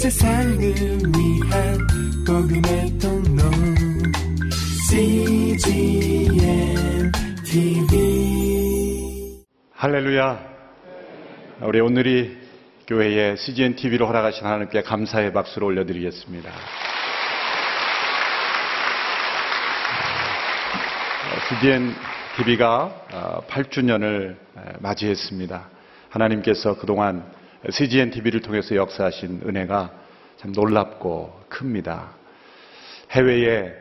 세상을 위한 복음의 통로 CGM TV 할렐루야. 우리 오늘이 교회에 CGN TV로 허락하신 하나님께 감사의 박수를 올려드리겠습니다. CGN TV가 8주년을 맞이했습니다. 하나님께서 그동안 CGN TV를 통해서 역사하신 은혜가 참 놀랍고 큽니다. 해외에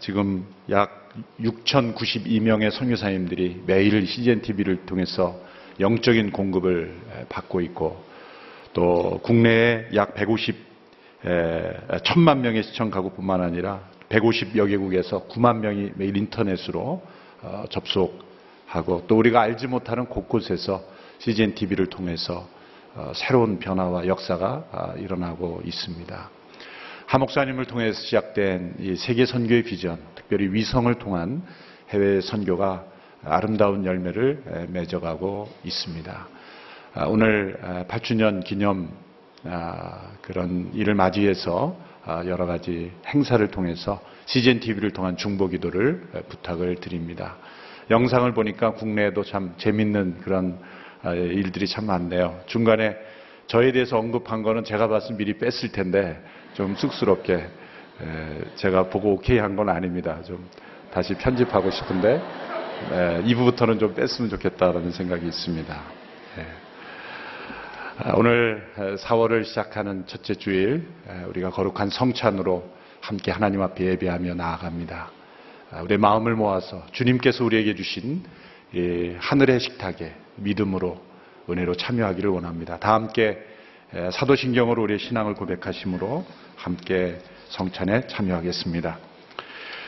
지금 약 6,092명의 선교사님들이 매일 CGN TV를 통해서 영적인 공급을 받고 있고 또 국내에 약 150, 천만 명의 시청 가구뿐만 아니라 150여 개국에서 9만 명이 매일 인터넷으로 어, 접속하고 또 우리가 알지 못하는 곳곳에서 CGN TV를 통해서 어, 새로운 변화와 역사가 아, 일어나고 있습니다. 하 목사님을 통해서 시작된 이 세계 선교의 비전, 특별히 위성을 통한 해외 선교가 아름다운 열매를 맺어가고 있습니다. 아, 오늘 8주년 기념 아, 그런 일을 맞이해서 여러 가지 행사를 통해서 CGN TV를 통한 중보 기도를 부탁을 드립니다. 영상을 보니까 국내에도 참 재밌는 그런 일들이 참 많네요. 중간에 저에 대해서 언급한 거는 제가 봤으면 미리 뺐을 텐데 좀 쑥스럽게 제가 보고 오케이 한 건 아닙니다. 좀 다시 편집하고 싶은데 2부부터는 좀 뺐으면 좋겠다라는 생각이 있습니다. 아, 오늘 4월을 시작하는 첫째 주일 우리가 거룩한 성찬으로 함께 하나님 앞에 예배하며 나아갑니다. 아, 우리의 마음을 모아서 주님께서 우리에게 주신 하늘의 식탁에 믿음으로 은혜로 참여하기를 원합니다. 다 함께 사도신경으로 우리의 신앙을 고백하심으로 함께 성찬에 참여하겠습니다.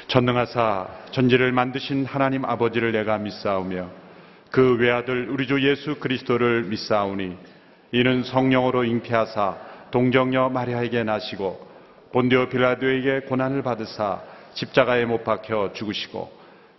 전능하사 전지를 만드신 하나님 아버지를 내가 믿사오며 그 외아들 우리 주 예수 그리스도를 믿사오니 이는 성령으로 잉태하사 동정녀 마리아에게 나시고 본디오 빌라도에게 고난을 받으사 십자가에 못 박혀 죽으시고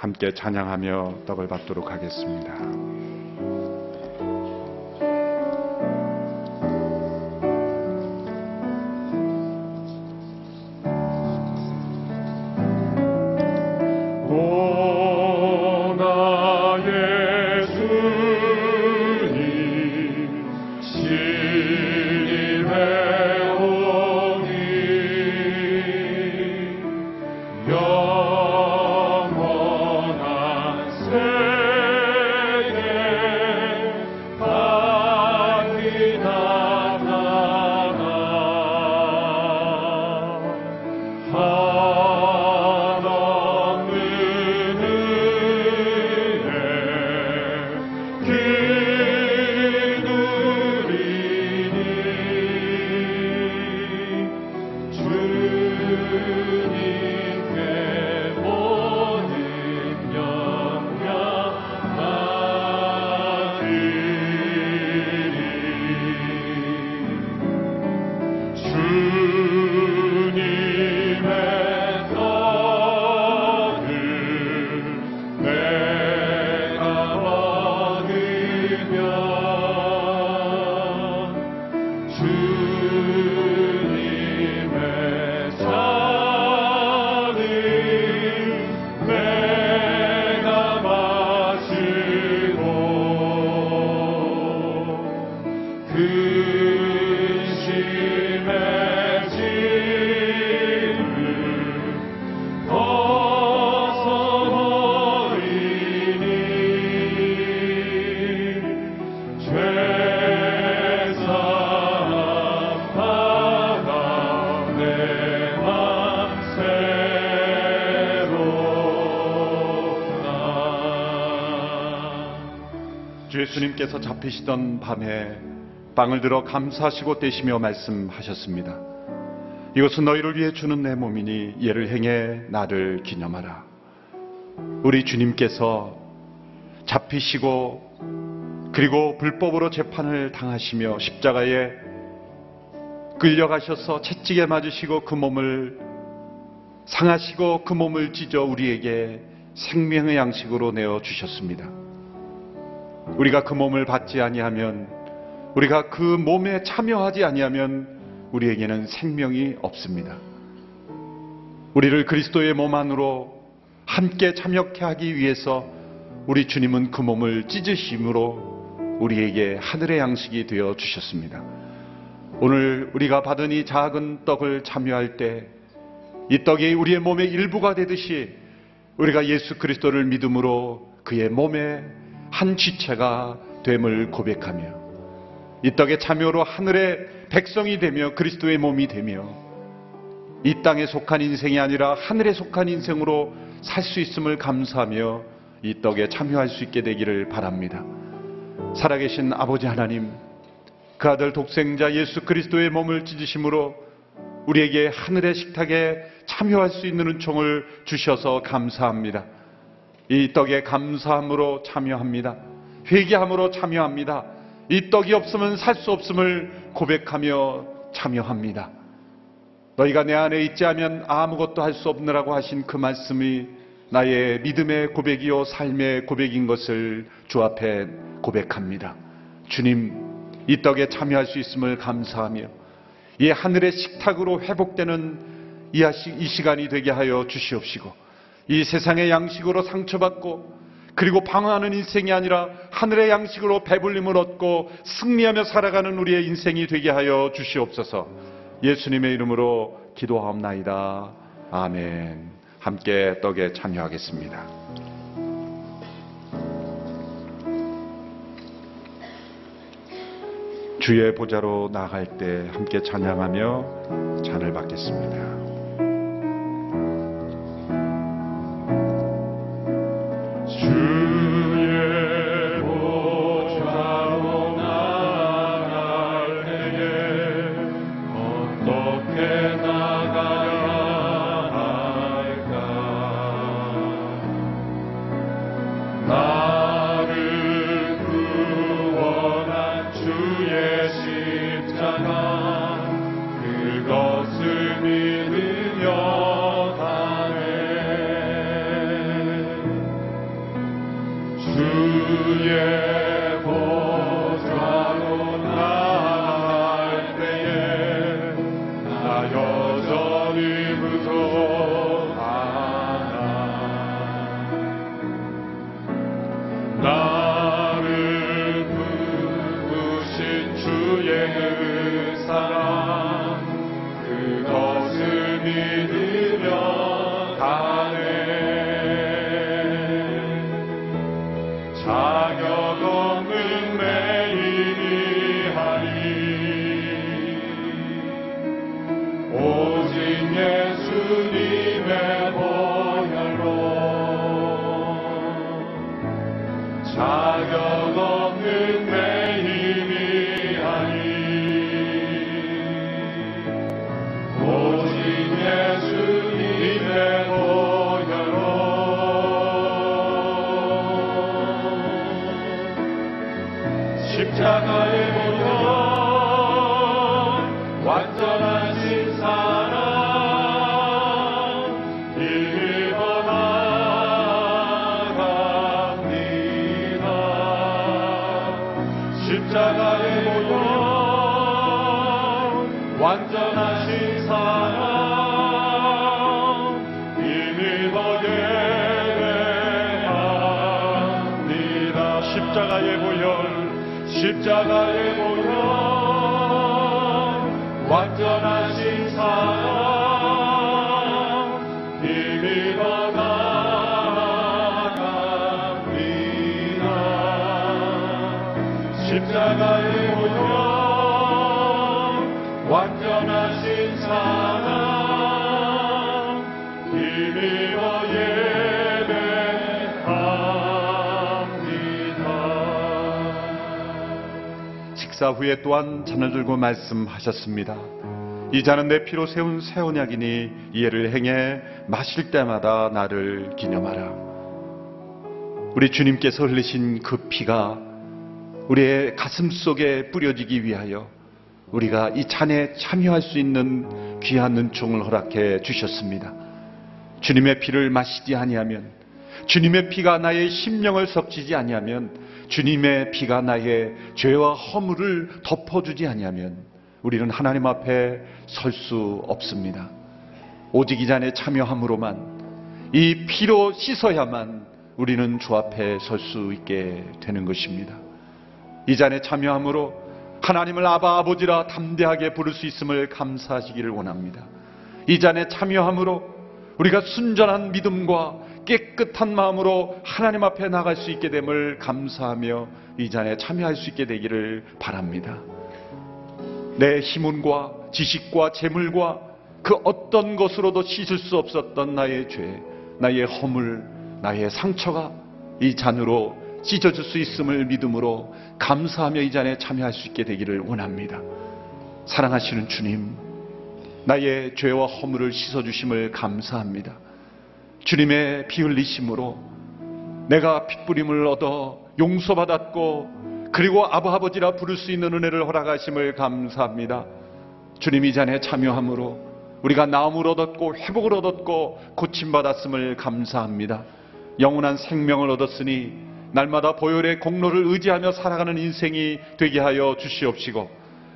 함께 찬양하며 떡을 받도록 하겠습니다. 예수님께서 잡히시던 밤에 빵을 들어 감사하시고 떼시며 말씀하셨습니다. 이것은 너희를 위해 주는 내 몸이니 예를 행해 나를 기념하라. 우리 주님께서 잡히시고 그리고 불법으로 재판을 당하시며 십자가에 끌려가셔서 채찍에 맞으시고 그 몸을 상하시고 그 몸을 찢어 우리에게 생명의 양식으로 내어 주셨습니다. 우리가 그 몸을 받지 아니하면 우리가 그 몸에 참여하지 아니하면 우리에게는 생명이 없습니다. 우리를 그리스도의 몸 안으로 함께 참여케 하기 위해서 우리 주님은 그 몸을 찢으심으로 우리에게 하늘의 양식이 되어 주셨습니다. 오늘 우리가 받은 이 작은 떡을 참여할 때 이 떡이 우리의 몸의 일부가 되듯이 우리가 예수 그리스도를 믿음으로 그의 몸의 한 지체가 됨을 고백하며 이 떡의 참여로 하늘의 백성이 되며 그리스도의 몸이 되며 이 땅에 속한 인생이 아니라 하늘에 속한 인생으로 살 수 있음을 감사하며 이 떡에 참여할 수 있게 되기를 바랍니다. 살아계신 아버지 하나님, 그 아들 독생자 예수 그리스도의 몸을 찢으심으로 우리에게 하늘의 식탁에 참여할 수 있는 은총을 주셔서 감사합니다. 이 떡에 감사함으로 참여합니다. 회개함으로 참여합니다. 이 떡이 없으면 살 수 없음을 고백하며 참여합니다. 너희가 내 안에 있지 않으면 아무것도 할 수 없느라고 하신 그 말씀이 나의 믿음의 고백이요 삶의 고백인 것을 주 앞에 고백합니다. 주님, 이 떡에 참여할 수 있음을 감사하며 이 하늘의 식탁으로 회복되는 이 시간이 되게 하여 주시옵시고 이 세상의 양식으로 상처받고 그리고 방황하는 인생이 아니라 하늘의 양식으로 배불림을 얻고 승리하며 살아가는 우리의 인생이 되게 하여 주시옵소서. 예수님의 이름으로 기도하옵나이다. 아멘. 함께 떡에 참여하겠습니다. 주의 보좌로 나갈 때 함께 찬양하며 잔을 받겠습니다. 주 식사 후에 또한 잔을 들고 말씀하셨습니다. 이 잔은 내 피로 세운 새 언약이니 이해를 행해 마실 때마다 나를 기념하라. 우리 주님께서 흘리신 그 피가 우리의 가슴 속에 뿌려지기 위하여 우리가 이 잔에 참여할 수 있는 귀한 은총을 허락해 주셨습니다. 주님의 피를 마시지 아니하면 주님의 피가 나의 심령을 섭지지 아니하면 주님의 피가 나의 죄와 허물을 덮어주지 아니하면 우리는 하나님 앞에 설 수 없습니다. 오직 이 잔에 참여함으로만 이 피로 씻어야만 우리는 주 앞에 설 수 있게 되는 것입니다. 이 잔에 참여함으로 하나님을 아바 아버지라 담대하게 부를 수 있음을 감사하시기를 원합니다. 이 잔에 참여함으로 우리가 순전한 믿음과 깨끗한 마음으로 하나님 앞에 나갈 수 있게 됨을 감사하며 이 잔에 참여할 수 있게 되기를 바랍니다. 내 힘운과 지식과 재물과 그 어떤 것으로도 씻을 수 없었던 나의 죄, 나의 허물, 나의 상처가 이 잔으로 씻어줄 수 있음을 믿음으로 감사하며 이 잔에 참여할 수 있게 되기를 원합니다. 사랑하시는 주님, 나의 죄와 허물을 씻어주심을 감사합니다. 주님의 피 흘리심으로 내가 핏부림을 얻어 용서받았고 그리고 아버 아버지라 부를 수 있는 은혜를 허락하심을 감사합니다. 주님 이 잔에 참여함으로 우리가 나음을 얻었고 회복을 얻었고 고침받았음을 감사합니다. 영원한 생명을 얻었으니 날마다 보혈의 공로를 의지하며 살아가는 인생이 되게 하여 주시옵시고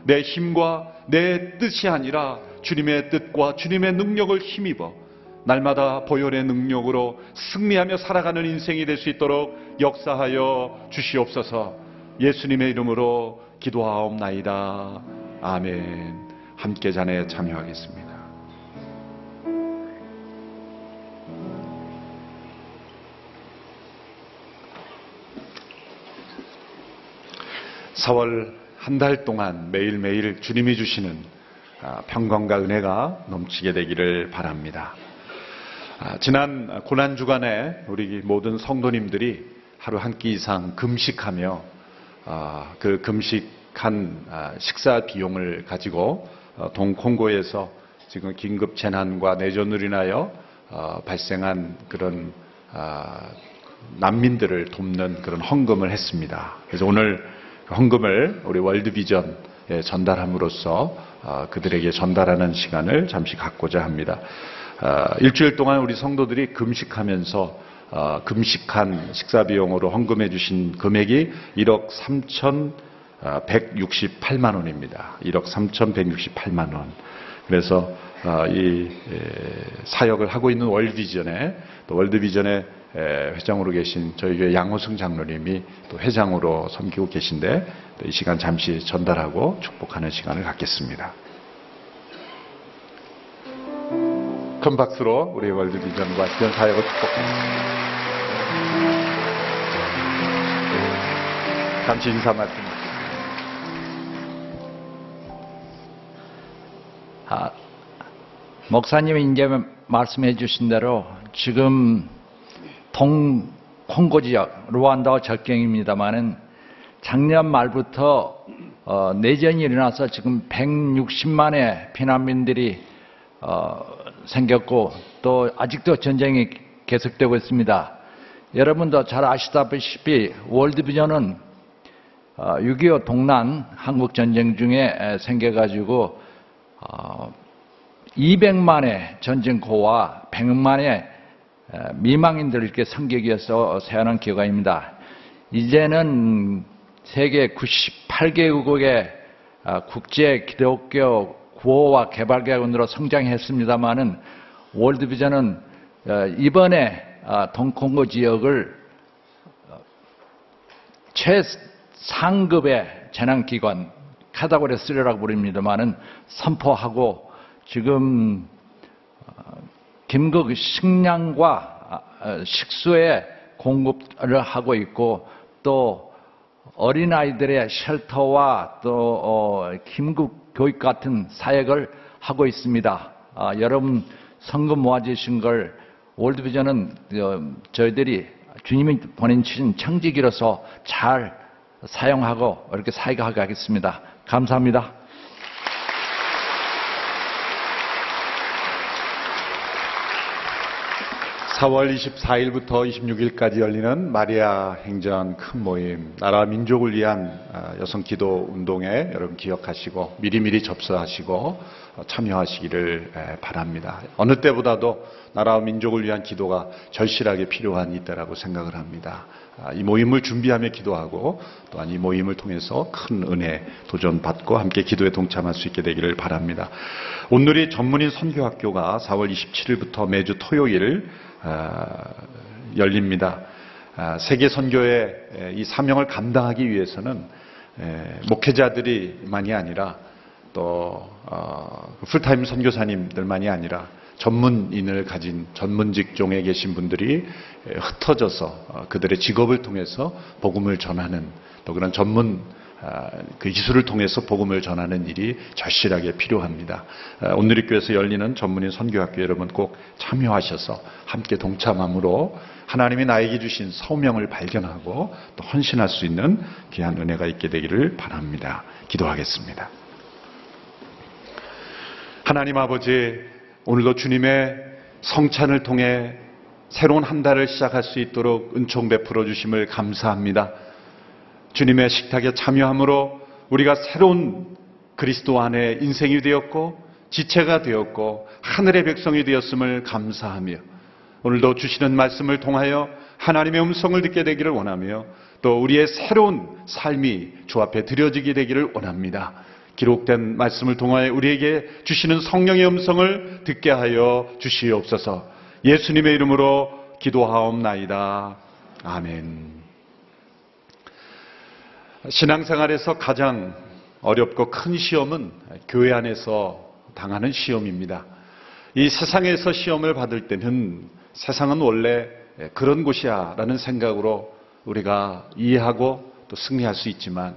내 힘과 내 뜻이 아니라 주님의 뜻과 주님의 능력을 힘입어 날마다 보혈의 능력으로 승리하며 살아가는 인생이 될 수 있도록 역사하여 주시옵소서 예수님의 이름으로 기도하옵나이다. 아멘. 함께 잔에 참여하겠습니다. 4월 한 달 동안 매일매일 주님이 주시는 아, 평강과 은혜가 넘치게 되기를 바랍니다. 아, 지난 고난 주간에 우리 모든 성도님들이 하루 한 끼 이상 금식하며 아, 그 금식한 식사 비용을 가지고 어, 동콩고에서 지금 긴급 재난과 내전으로 인하여 어, 발생한 그런 난민들을 돕는 그런 헌금을 했습니다. 그래서 오늘 헌금을 우리 월드비전에 전달함으로써 어, 그들에게 전달하는 시간을 잠시 갖고자 합니다. 어, 일주일 동안 우리 성도들이 금식하면서 어, 금식한 식사 비용으로 헌금해 주신 금액이 1억 3,168만 원입니다. 1억 3,168만 원. 그래서 이 사역을 하고 있는 월드비전에 또 월드비전의 회장으로 계신 저희 교회 양호승 장로님이 또 회장으로 섬기고 계신데 이 시간 잠시 전달하고 축복하는 시간을 갖겠습니다. 큰 박수로 우리 월드 비전과 지원 사역을 축복합니다. 잠시 인사 말씀. 아, 목사님이 이제 말씀해 주신 대로 지금 동 콩고 지역 루안다와 절경입니다만은 작년 말부터 어, 내전이 일어나서 지금 160만의 피난민들이 어, 생겼고 또 아직도 전쟁이 계속되고 있습니다. 여러분도 잘 아시다시피 월드비전은 어, 6.25 동란 한국 전쟁 중에 생겨가지고 어, 200만의 전쟁고와 100만의 미망인들을 이렇게 성격이어서 세하는 기관입니다. 이제는 세계 98개국의 아, 국제 기독교 구호와 개발개혁원으로 성장했습니다마는 월드비전은 어, 이번에 아, 동콩고 지역을 어, 최상급의 재난기관 카다고리 쓰려라고 부릅니다마는 선포하고 지금 김극 식량과 아, 식수의 공급을 하고 있고 또 어린아이들의 쉘터와 또 어, 김국 교육 같은 사역을 하고 있습니다. 아, 여러분 성금 모아주신 걸 월드비전은 어, 저희들이 주님이 보내주신 청지기로서 잘 사용하고 이렇게 사역하게 하겠습니다. 감사합니다. 4월 24일부터 26일까지 열리는 마리아 행전 큰 모임, 나라 민족을 위한 아, 여성 기도 운동에 여러분 기억하시고 미리미리 접수하시고 어, 참여하시기를 에, 바랍니다. 어느 때보다도 나라와 민족을 위한 기도가 절실하게 필요한 이때라고 생각을 합니다. 아, 이 모임을 준비하며 기도하고 또한 이 모임을 통해서 큰 은혜 도전받고 함께 기도에 동참할 수 있게 되기를 바랍니다. 오늘이 전문인 선교학교가 4월 27일부터 매주 토요일 아, 열립니다. 아, 세계 선교의 이 사명을 감당하기 위해서는 에, 목회자들이만이 아니라 또 어, 풀타임 선교사님들만이 아니라 전문인을 가진 전문 직종에 계신 분들이 에, 흩어져서 어, 그들의 직업을 통해서 복음을 전하는 또 그런 전문 아, 그 기술을 통해서 복음을 전하는 일이 절실하게 필요합니다. 아, 오늘의 교회에서 열리는 전문인 선교학교 여러분 꼭 참여하셔서 함께 동참함으로 하나님이 나에게 주신 소명을 발견하고 또 헌신할 수 있는 귀한 은혜가 있게 되기를 바랍니다. 기도하겠습니다. 하나님 아버지, 오늘도 주님의 성찬을 통해 새로운 한 달을 시작할 수 있도록 은총 베풀어 주심을 감사합니다. 주님의 식탁에 참여함으로 우리가 새로운 그리스도 안에 인생이 되었고 지체가 되었고 하늘의 백성이 되었음을 감사하며 오늘도 주시는 말씀을 통하여 하나님의 음성을 듣게 되기를 원하며 또 우리의 새로운 삶이 주 앞에 드려지게 되기를 원합니다. 기록된 말씀을 통하여 우리에게 주시는 성령의 음성을 듣게 하여 주시옵소서. 예수님의 이름으로 기도하옵나이다. 아멘. 신앙생활에서 가장 어렵고 큰 시험은 교회 안에서 당하는 시험입니다. 이 세상에서 시험을 받을 때는 세상은 원래 그런 곳이야 라는 생각으로 우리가 이해하고 또 승리할 수 있지만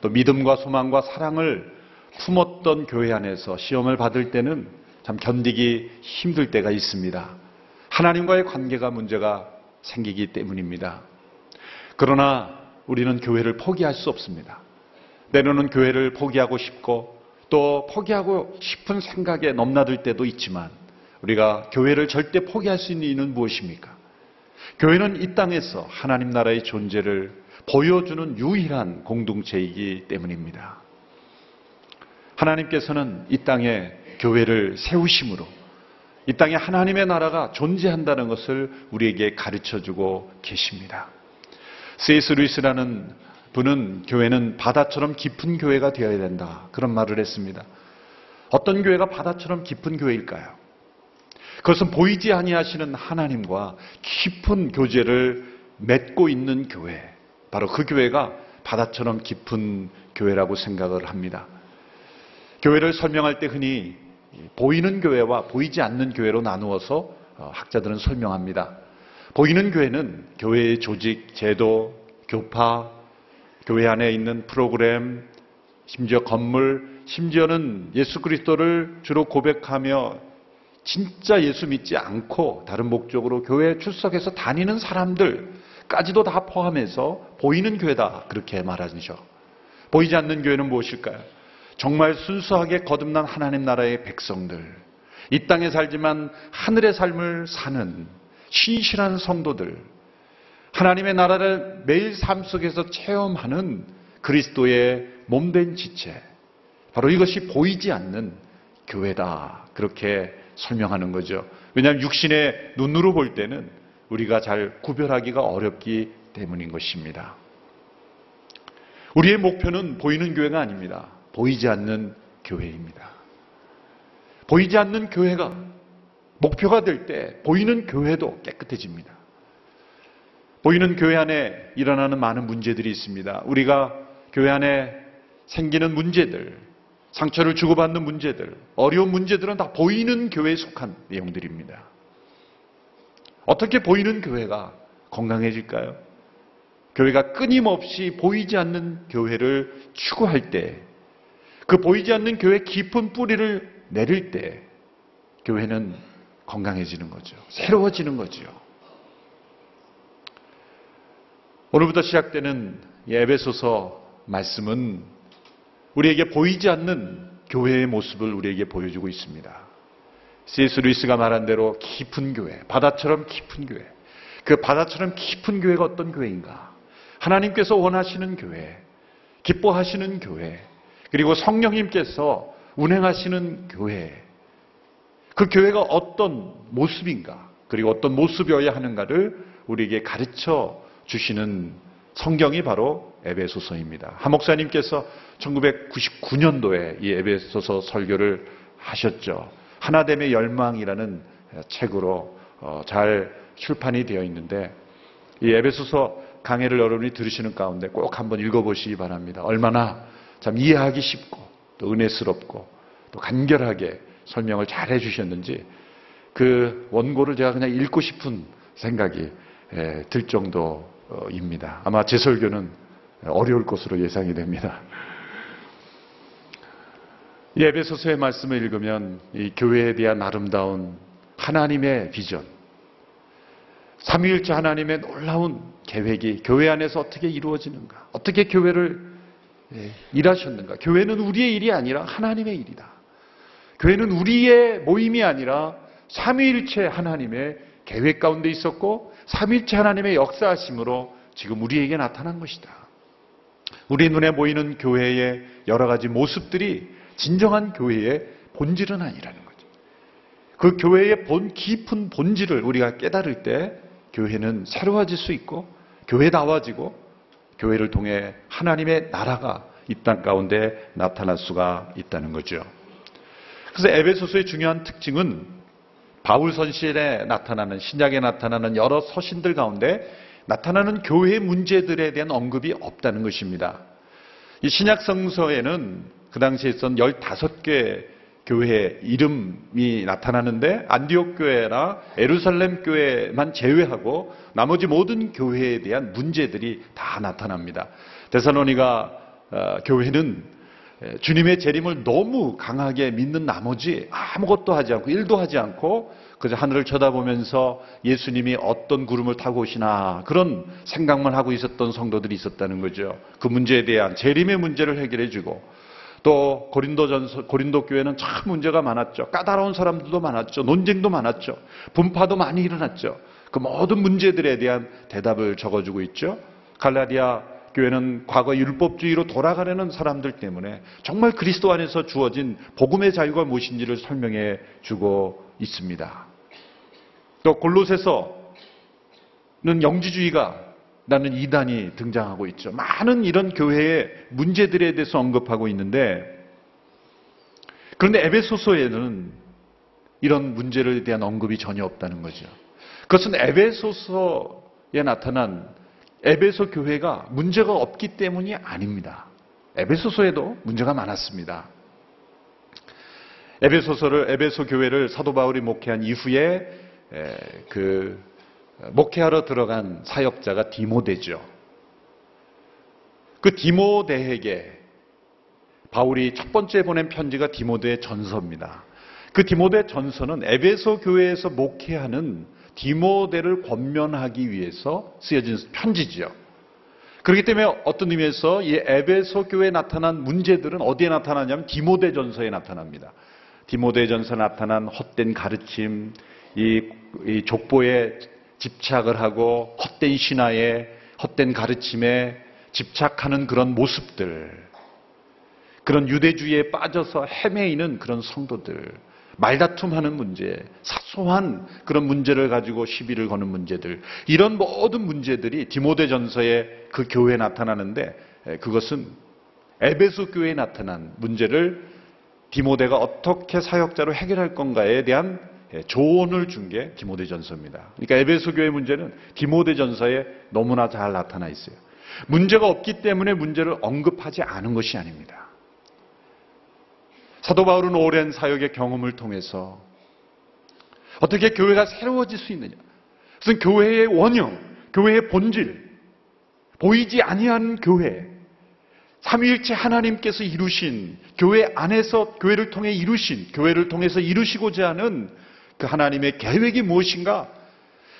또 믿음과 소망과 사랑을 품었던 교회 안에서 시험을 받을 때는 참 견디기 힘들 때가 있습니다. 하나님과의 관계가 문제가 생기기 때문입니다. 그러나 우리는 교회를 포기할 수 없습니다. 때로는 교회를 포기하고 싶고 또 포기하고 싶은 생각에 넘나들 때도 있지만 우리가 교회를 절대 포기할 수 있는 이유는 무엇입니까? 교회는 이 땅에서 하나님 나라의 존재를 보여주는 유일한 공동체이기 때문입니다. 하나님께서는 이 땅에 교회를 세우심으로 이 땅에 하나님의 나라가 존재한다는 것을 우리에게 가르쳐 주고 계십니다. 세이스 루이스라는 분은 교회는 바다처럼 깊은 교회가 되어야 된다. 그런 말을 했습니다. 어떤 교회가 바다처럼 깊은 교회일까요? 그것은 보이지 아니하시는 하나님과 깊은 교제를 맺고 있는 교회. 바로 그 교회가 바다처럼 깊은 교회라고 생각을 합니다. 교회를 설명할 때 흔히 보이는 교회와 보이지 않는 교회로 나누어서 어, 학자들은 설명합니다. 보이는 교회는 교회의 조직, 제도, 교파, 교회 안에 있는 프로그램, 심지어 건물, 심지어는 예수 그리스도를 주로 고백하며 진짜 예수 믿지 않고 다른 목적으로 교회에 출석해서 다니는 사람들까지도 다 포함해서 보이는 교회다. 그렇게 말하죠. 보이지 않는 교회는 무엇일까요? 정말 순수하게 거듭난 하나님 나라의 백성들. 이 땅에 살지만 하늘의 삶을 사는 신실한 성도들. 하나님의 나라를 매일 삶 속에서 체험하는 그리스도의 몸된 지체. 바로 이것이 보이지 않는 교회다. 그렇게 설명하는 거죠. 왜냐하면 육신의 눈으로 볼 때는 우리가 잘 구별하기가 어렵기 때문인 것입니다. 우리의 목표는 보이는 교회가 아닙니다. 보이지 않는 교회입니다. 보이지 않는 교회가 목표가 될 때 보이는 교회도 깨끗해집니다. 보이는 교회 안에 일어나는 많은 문제들이 있습니다. 우리가 교회 안에 생기는 문제들, 상처를 주고받는 문제들, 어려운 문제들은 다 보이는 교회에 속한 내용들입니다. 어떻게 보이는 교회가 건강해질까요? 교회가 끊임없이 보이지 않는 교회를 추구할 때, 그 보이지 않는 교회 깊은 뿌리를 내릴 때, 교회는 건강해지는 거죠. 새로워지는 거죠. 오늘부터 시작되는 에베소서 말씀은 우리에게 보이지 않는 교회의 모습을 우리에게 보여주고 있습니다. C.S. 루이스가 말한 대로 깊은 교회, 바다처럼 깊은 교회. 그 바다처럼 깊은 교회가 어떤 교회인가? 하나님께서 원하시는 교회, 기뻐하시는 교회, 그리고 성령님께서 운행하시는 교회. 그 교회가 어떤 모습인가? 그리고 어떤 모습이어야 하는가를 우리에게 가르쳐 주시는 성경이 바로 에베소서입니다. 한 목사님께서 1999년도에 이 에베소서 설교를 하셨죠. 하나됨의 열망이라는 책으로 어, 잘 출판이 되어 있는데 이 에베소서 강해를 여러분이 들으시는 가운데 꼭 한번 읽어보시기 바랍니다. 얼마나 참 이해하기 쉽고 또 은혜스럽고 또 간결하게 설명을 잘 해주셨는지 그 원고를 제가 그냥 읽고 싶은 생각이 예, 들 정도입니다. 아마 제 설교는 어려울 것으로 예상이 됩니다. 이 에베소서의 말씀을 읽으면 이 교회에 대한 아름다운 하나님의 비전, 삼위일체 하나님의 놀라운 계획이 교회 안에서 어떻게 이루어지는가, 어떻게 교회를 예, 일하셨는가. 교회는 우리의 일이 아니라 하나님의 일이다. 교회는 우리의 모임이 아니라 삼위일체 하나님의 계획 가운데 있었고 삼위일체 하나님의 역사하심으로 지금 우리에게 나타난 것이다. 우리 눈에 보이는 교회의 여러 가지 모습들이 진정한 교회의 본질은 아니라는 거죠. 그 교회의 본 깊은 본질을 우리가 깨달을 때 교회는 새로워질 수 있고 교회다워지고 교회를 통해 하나님의 나라가 이 땅 가운데 나타날 수가 있다는 거죠. 그래서 에베소서의 중요한 특징은 바울 선실에 나타나는 신약에 나타나는 여러 서신들 가운데 나타나는 교회 문제들에 대한 언급이 없다는 것입니다. 이 신약 성서에는 그 당시에 있던 15개 교회 이름이 나타나는데 안디옥 교회나 에루살렘 교회만 제외하고 나머지 모든 교회에 대한 문제들이 다 나타납니다. 데살로니가 어, 교회는 주님의 재림을 너무 강하게 믿는 나머지 아무것도 하지 않고 일도 하지 않고 그저 하늘을 쳐다보면서 예수님이 어떤 구름을 타고 오시나 그런 생각만 하고 있었던 성도들이 있었다는 거죠. 그 문제에 대한 재림의 문제를 해결해 주고 또 고린도 전서 고린도 교회는 참 문제가 많았죠. 까다로운 사람들도 많았죠. 논쟁도 많았죠. 분파도 많이 일어났죠. 그 모든 문제들에 대한 대답을 적어주고 있죠. 갈라디아 교회는 과거 율법주의로 돌아가려는 사람들 때문에 정말 그리스도 안에서 주어진 복음의 자유가 무엇인지를 설명해 주고 있습니다. 또 골로새서는 영지주의가 라는 이단이 등장하고 있죠. 많은 이런 교회의 문제들에 대해서 언급하고 있는데 그런데 에베소서에는 이런 문제에 대한 언급이 전혀 없다는 거죠. 그것은 에베소서에 나타난 에베소 교회가 문제가 없기 때문이 아닙니다. 에베소서에도 문제가 많았습니다. 에베소서를 에베소 교회를 사도 바울이 목회한 이후에 그 목회하러 들어간 사역자가 디모데죠. 그 디모데에게 바울이 첫 번째 보낸 편지가 디모데의 전서입니다. 그 디모데 전서는 에베소 교회에서 목회하는 디모데를 권면하기 위해서 쓰여진 편지지요. 그렇기 때문에 어떤 의미에서 이 에베소 교회에 나타난 문제들은 어디에 나타나냐면 디모데 전서에 나타납니다. 디모데 전서에 나타난 헛된 가르침, 이, 이 족보에 집착을 하고 헛된 신화에 헛된 가르침에 집착하는 그런 모습들, 그런 유대주의에 빠져서 헤매이는 그런 성도들, 말다툼하는 문제, 사소한 그런 문제를 가지고 시비를 거는 문제들, 이런 모든 문제들이 디모데전서에 그 교회에 나타나는데 그것은 에베소 교회에 나타난 문제를 디모데가 어떻게 사역자로 해결할 건가에 대한 예, 조언을 준 게 디모데전서입니다. 그러니까 에베소 교회 문제는 디모데전서에 너무나 잘 나타나 있어요. 문제가 없기 때문에 문제를 언급하지 않은 것이 아닙니다. 사도 바울은 오랜 사역의 경험을 통해서 어떻게 교회가 새로워질 수 있느냐? 그것은 교회의 원형, 교회의 본질, 보이지 아니한 교회, 삼위일체 하나님께서 이루신 교회 안에서 교회를 통해 이루신 교회를 통해서 이루시고자 하는 그 하나님의 계획이 무엇인가?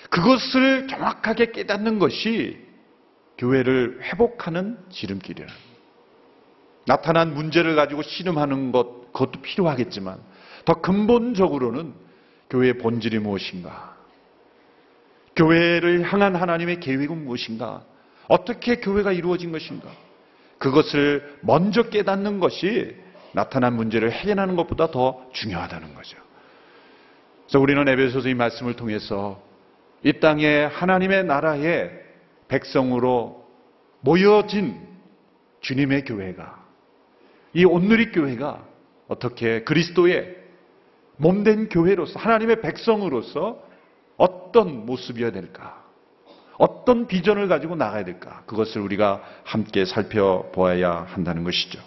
그것을 정확하게 깨닫는 것이 교회를 회복하는 지름길이라. 나타난 문제를 가지고 씨름하는 것, 그것도 필요하겠지만, 더 근본적으로는 교회의 본질이 무엇인가? 교회를 향한 하나님의 계획은 무엇인가? 어떻게 교회가 이루어진 것인가? 그것을 먼저 깨닫는 것이 나타난 문제를 해결하는 것보다 더 중요하다는 거죠. 그래서 우리는 에베소서 의 말씀을 통해서 이 땅에 하나님의 나라의 백성으로 모여진 주님의 교회가 이 온누리 교회가 어떻게 그리스도의 몸된 교회로서 하나님의 백성으로서 어떤 모습이어야 될까? 어떤 비전을 가지고 나가야 될까? 그것을 우리가 함께 살펴보아야 한다는 것이죠.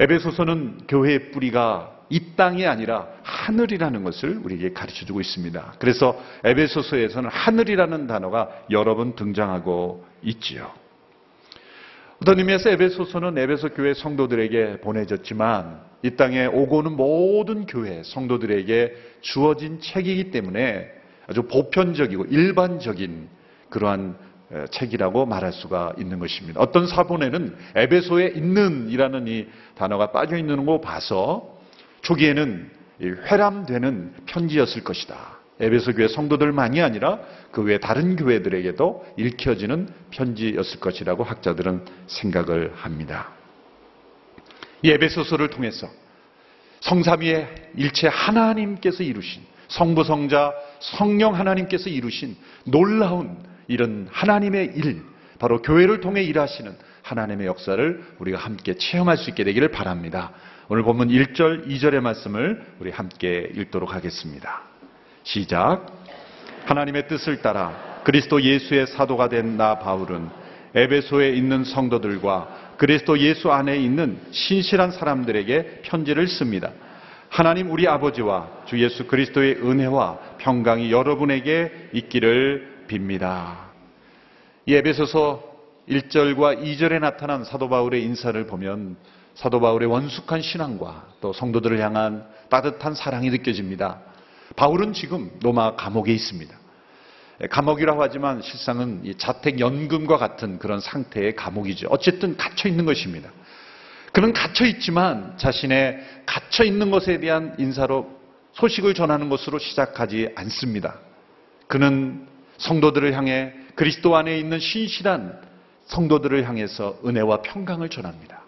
에베소서는 교회의 뿌리가 이 땅이 아니라 하늘이라는 것을 우리에게 가르쳐 주고 있습니다. 그래서 에베소서에서는 하늘이라는 단어가 여러 번 등장하고 있지요. 어떤 의미에서 에베소서는 에베소 교회 성도들에게 보내졌지만 이 땅에 오고 오는 모든 교회 성도들에게 주어진 책이기 때문에 아주 보편적이고 일반적인 그러한 책이라고 말할 수가 있는 것입니다. 어떤 사본에는 에베소에 있는이라는 이 단어가 빠져 있는 거 봐서 초기에는 회람되는 편지였을 것이다. 에베소 교회 성도들만이 아니라 그 외 다른 교회들에게도 읽혀지는 편지였을 것이라고 학자들은 생각을 합니다. 이 에베소서를 통해서 성삼위의 일체 하나님께서 이루신 성부 성자 성령 하나님께서 이루신 놀라운 이런 하나님의 일 바로 교회를 통해 일하시는 하나님의 역사를 우리가 함께 체험할 수 있게 되기를 바랍니다. 오늘 본문 1절, 2절의 말씀을 우리 함께 읽도록 하겠습니다. 시작. 하나님의 뜻을 따라 그리스도 예수의 사도가 된 나 바울은 에베소에 있는 성도들과 그리스도 예수 안에 있는 신실한 사람들에게 편지를 씁니다. 하나님 우리 아버지와 주 예수 그리스도의 은혜와 평강이 여러분에게 있기를 빕니다. 이 에베소서 1절과 2절에 나타난 사도 바울의 인사를 보면 사도 바울의 원숙한 신앙과 또 성도들을 향한 따뜻한 사랑이 느껴집니다. 바울은 지금 로마 감옥에 있습니다. 감옥이라고 하지만 실상은 자택 연금과 같은 그런 상태의 감옥이죠. 어쨌든 갇혀 있는 것입니다. 그는 갇혀 있지만 자신의 갇혀 있는 것에 대한 인사로 소식을 전하는 것으로 시작하지 않습니다. 그는 성도들을 향해 그리스도 안에 있는 신실한 성도들을 향해서 은혜와 평강을 전합니다.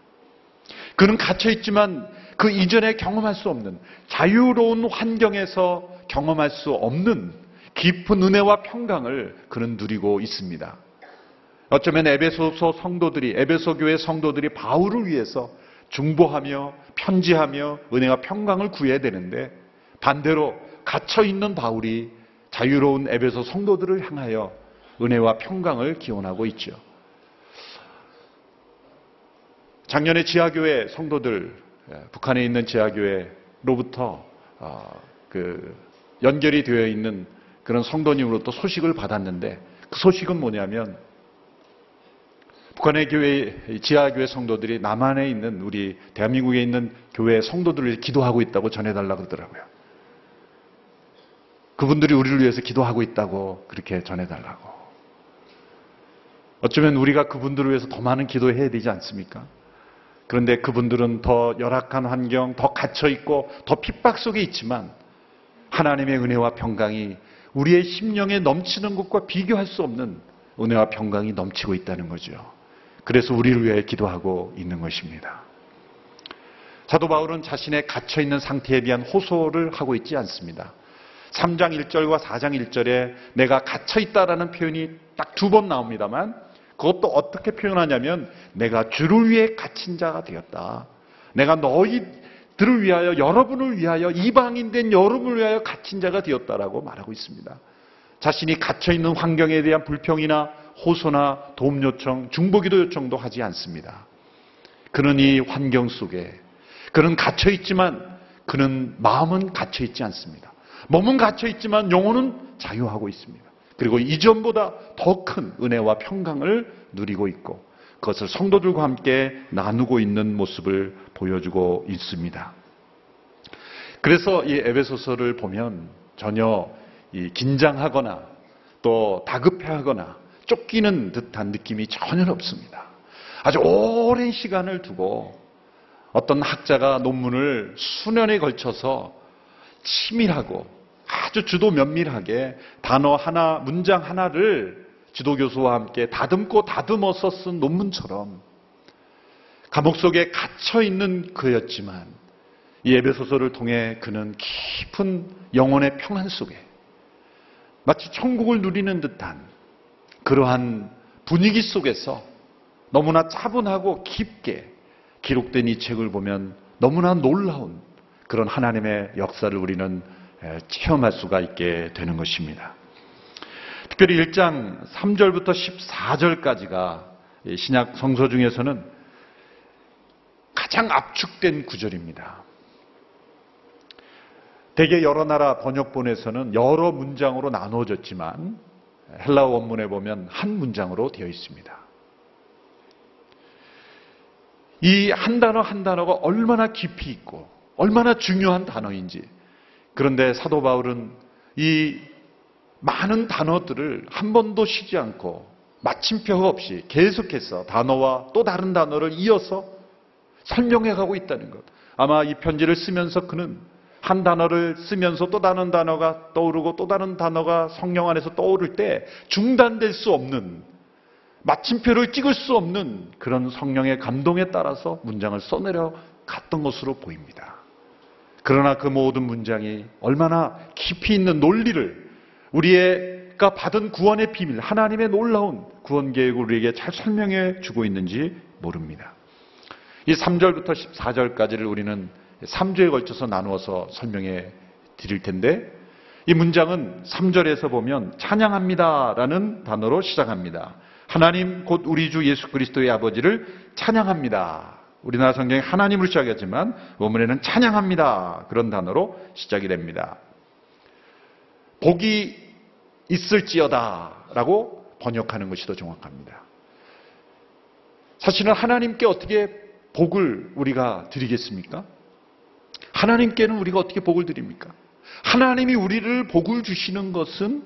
그는 갇혀 있지만 그 이전에 경험할 수 없는 자유로운 환경에서 경험할 수 없는 깊은 은혜와 평강을 그는 누리고 있습니다. 어쩌면 에베소서 성도들이 에베소 교회 성도들이 바울을 위해서 중보하며 편지하며 은혜와 평강을 구해야 되는데 반대로 갇혀 있는 바울이 자유로운 에베소 성도들을 향하여 은혜와 평강을 기원하고 있죠. 작년에 지하교회 성도들 예, 북한에 있는 지하교회로부터 어, 그 연결이 되어 있는 그런 성도님으로부터 소식을 받았는데 그 소식은 뭐냐면 북한의 교회 지하교회 성도들이 남한에 있는 우리 대한민국에 있는 교회 성도들을 기도하고 있다고 전해달라고 그러더라고요. 그분들이 우리를 위해서 기도하고 있다고 그렇게 전해달라고. 어쩌면 우리가 그분들을 위해서 더 많은 기도해야 되지 않습니까? 그런데 그분들은 더 열악한 환경, 더 갇혀 있고 더 핍박 속에 있지만 하나님의 은혜와 평강이 우리의 심령에 넘치는 것과 비교할 수 없는 은혜와 평강이 넘치고 있다는 거죠. 그래서 우리를 위해 기도하고 있는 것입니다. 사도 바울은 자신의 갇혀있는 상태에 대한 호소를 하고 있지 않습니다. 3장 1절과 4장 1절에 내가 갇혀있다라는 표현이 딱 두 번 나옵니다만 그것도 어떻게 표현하냐면 내가 주를 위해 갇힌 자가 되었다. 내가 너희 들을 위하여 여러분을 위하여 이방인 된 여러분을 위하여 갇힌 자가 되었다라고 말하고 있습니다. 자신이 갇혀 있는 환경에 대한 불평이나 호소나 도움 요청, 중보기도 요청도 하지 않습니다. 그는 이 환경 속에 그는 갇혀 있지만 그는 마음은 갇혀 있지 않습니다. 몸은 갇혀 있지만 영혼은 자유하고 있습니다. 그리고 이전보다 더 큰 은혜와 평강을 누리고 있고 그것을 성도들과 함께 나누고 있는 모습을 보여주고 있습니다. 그래서 이 에베소서를 보면 전혀 긴장하거나 또 다급해하거나 쫓기는 듯한 느낌이 전혀 없습니다. 아주 오랜 시간을 두고 어떤 학자가 논문을 수년에 걸쳐서 치밀하고 아주 주도 면밀하게 단어 하나, 문장 하나를 지도교수와 함께 다듬고 다듬어서 쓴 논문처럼 감옥 속에 갇혀 있는 그였지만 이 에베소서를 통해 그는 깊은 영혼의 평안 속에 마치 천국을 누리는 듯한 그러한 분위기 속에서 너무나 차분하고 깊게 기록된 이 책을 보면 너무나 놀라운 그런 하나님의 역사를 우리는 체험할 수가 있게 되는 것입니다. 특별히 1장 3절부터 14절까지가 신약 성서 중에서는 가장 압축된 구절입니다. 대개 여러 나라 번역본에서는 여러 문장으로 나누어졌지만 헬라어 원문에 보면 한 문장으로 되어 있습니다. 이 한 단어 한 단어가 얼마나 깊이 있고 얼마나 중요한 단어인지 그런데 사도 바울은 이 많은 단어들을 한 번도 쉬지 않고 마침표 없이 계속해서 단어와 또 다른 단어를 이어서 설명해 가고 있다는 것. 아마 이 편지를 쓰면서 그는 한 단어를 쓰면서 또 다른 단어가 떠오르고 또 다른 단어가 성령 안에서 떠오를 때 중단될 수 없는 마침표를 찍을 수 없는 그런 성령의 감동에 따라서 문장을 써내려 갔던 것으로 보입니다. 그러나 그 모든 문장이 얼마나 깊이 있는 논리를 우리가 받은 구원의 비밀, 하나님의 놀라운 구원 계획을 우리에게 잘 설명해 주고 있는지 모릅니다. 이 3절부터 14절까지를 우리는 3주에 걸쳐서 나누어서 설명해 드릴 텐데 이 문장은 3절에서 보면 찬양합니다라는 단어로 시작합니다. 하나님 곧 우리 주 예수 그리스도의 아버지를 찬양합니다. 우리나라 성경에 하나님을 시작했지만 원문에는 찬양합니다. 그런 단어로 시작이 됩니다. 복이 있을지어다라고 번역하는 것이 더 정확합니다. 사실은 하나님께 어떻게 복을 우리가 드리겠습니까? 하나님께는 우리가 어떻게 복을 드립니까? 하나님이 우리를 복을 주시는 것은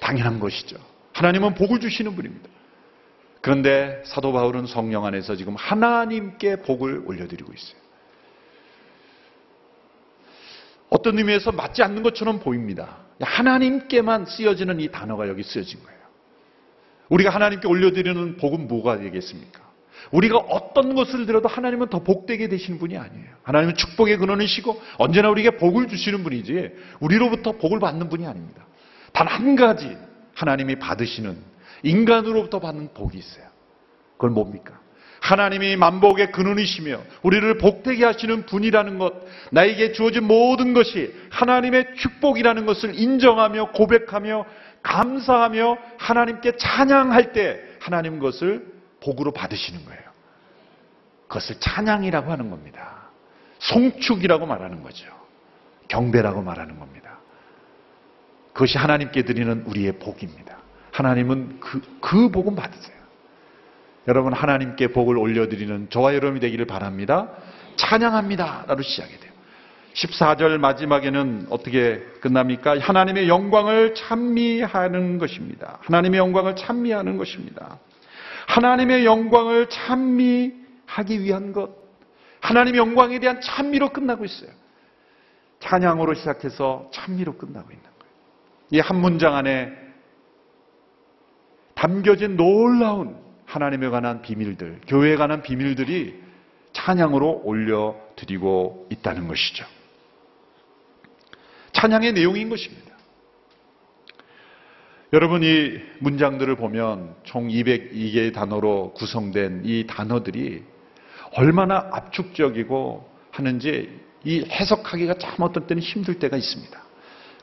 당연한 것이죠. 하나님은 복을 주시는 분입니다. 그런데 사도 바울은 성령 안에서 지금 하나님께 복을 올려드리고 있어요. 어떤 의미에서 맞지 않는 것처럼 보입니다. 하나님께만 쓰여지는 이 단어가 여기 쓰여진 거예요. 우리가 하나님께 올려드리는 복은 뭐가 되겠습니까? 우리가 어떤 것을 들어도 하나님은 더 복되게 되시는 분이 아니에요. 하나님은 축복의 근원이시고 언제나 우리에게 복을 주시는 분이지 우리로부터 복을 받는 분이 아닙니다. 단 한 가지 하나님이 받으시는 인간으로부터 받는 복이 있어요. 그건 뭡니까? 하나님이 만복의 근원이시며 우리를 복되게 하시는 분이라는 것, 나에게 주어진 모든 것이 하나님의 축복이라는 것을 인정하며 고백하며 감사하며 하나님께 찬양할 때 하나님 것을 복으로 받으시는 거예요. 그것을 찬양이라고 하는 겁니다. 송축이라고 말하는 거죠. 경배라고 말하는 겁니다. 그것이 하나님께 드리는 우리의 복입니다. 하나님은 그, 그 복은 받으세요. 여러분 하나님께 복을 올려드리는 저와 여러분이 되기를 바랍니다. 찬양합니다. 라로 시작이 돼요. 14절 마지막에는 어떻게 끝납니까? 하나님의 영광을 찬미하는 것입니다. 하나님의 영광을 찬미하는 것입니다. 하나님의 영광을 찬미하기 위한 것. 하나님의 영광에 대한 찬미로 끝나고 있어요. 찬양으로 시작해서 찬미로 끝나고 있는 거예요. 이 한 문장 안에 담겨진 놀라운 하나님에 관한 비밀들, 교회에 관한 비밀들이 찬양으로 올려드리고 있다는 것이죠. 찬양의 내용인 것입니다. 여러분 이 문장들을 보면 총 202개의 단어로 구성된 이 단어들이 얼마나 압축적이고 하는지 이 해석하기가 참 어떤 때는 힘들 때가 있습니다.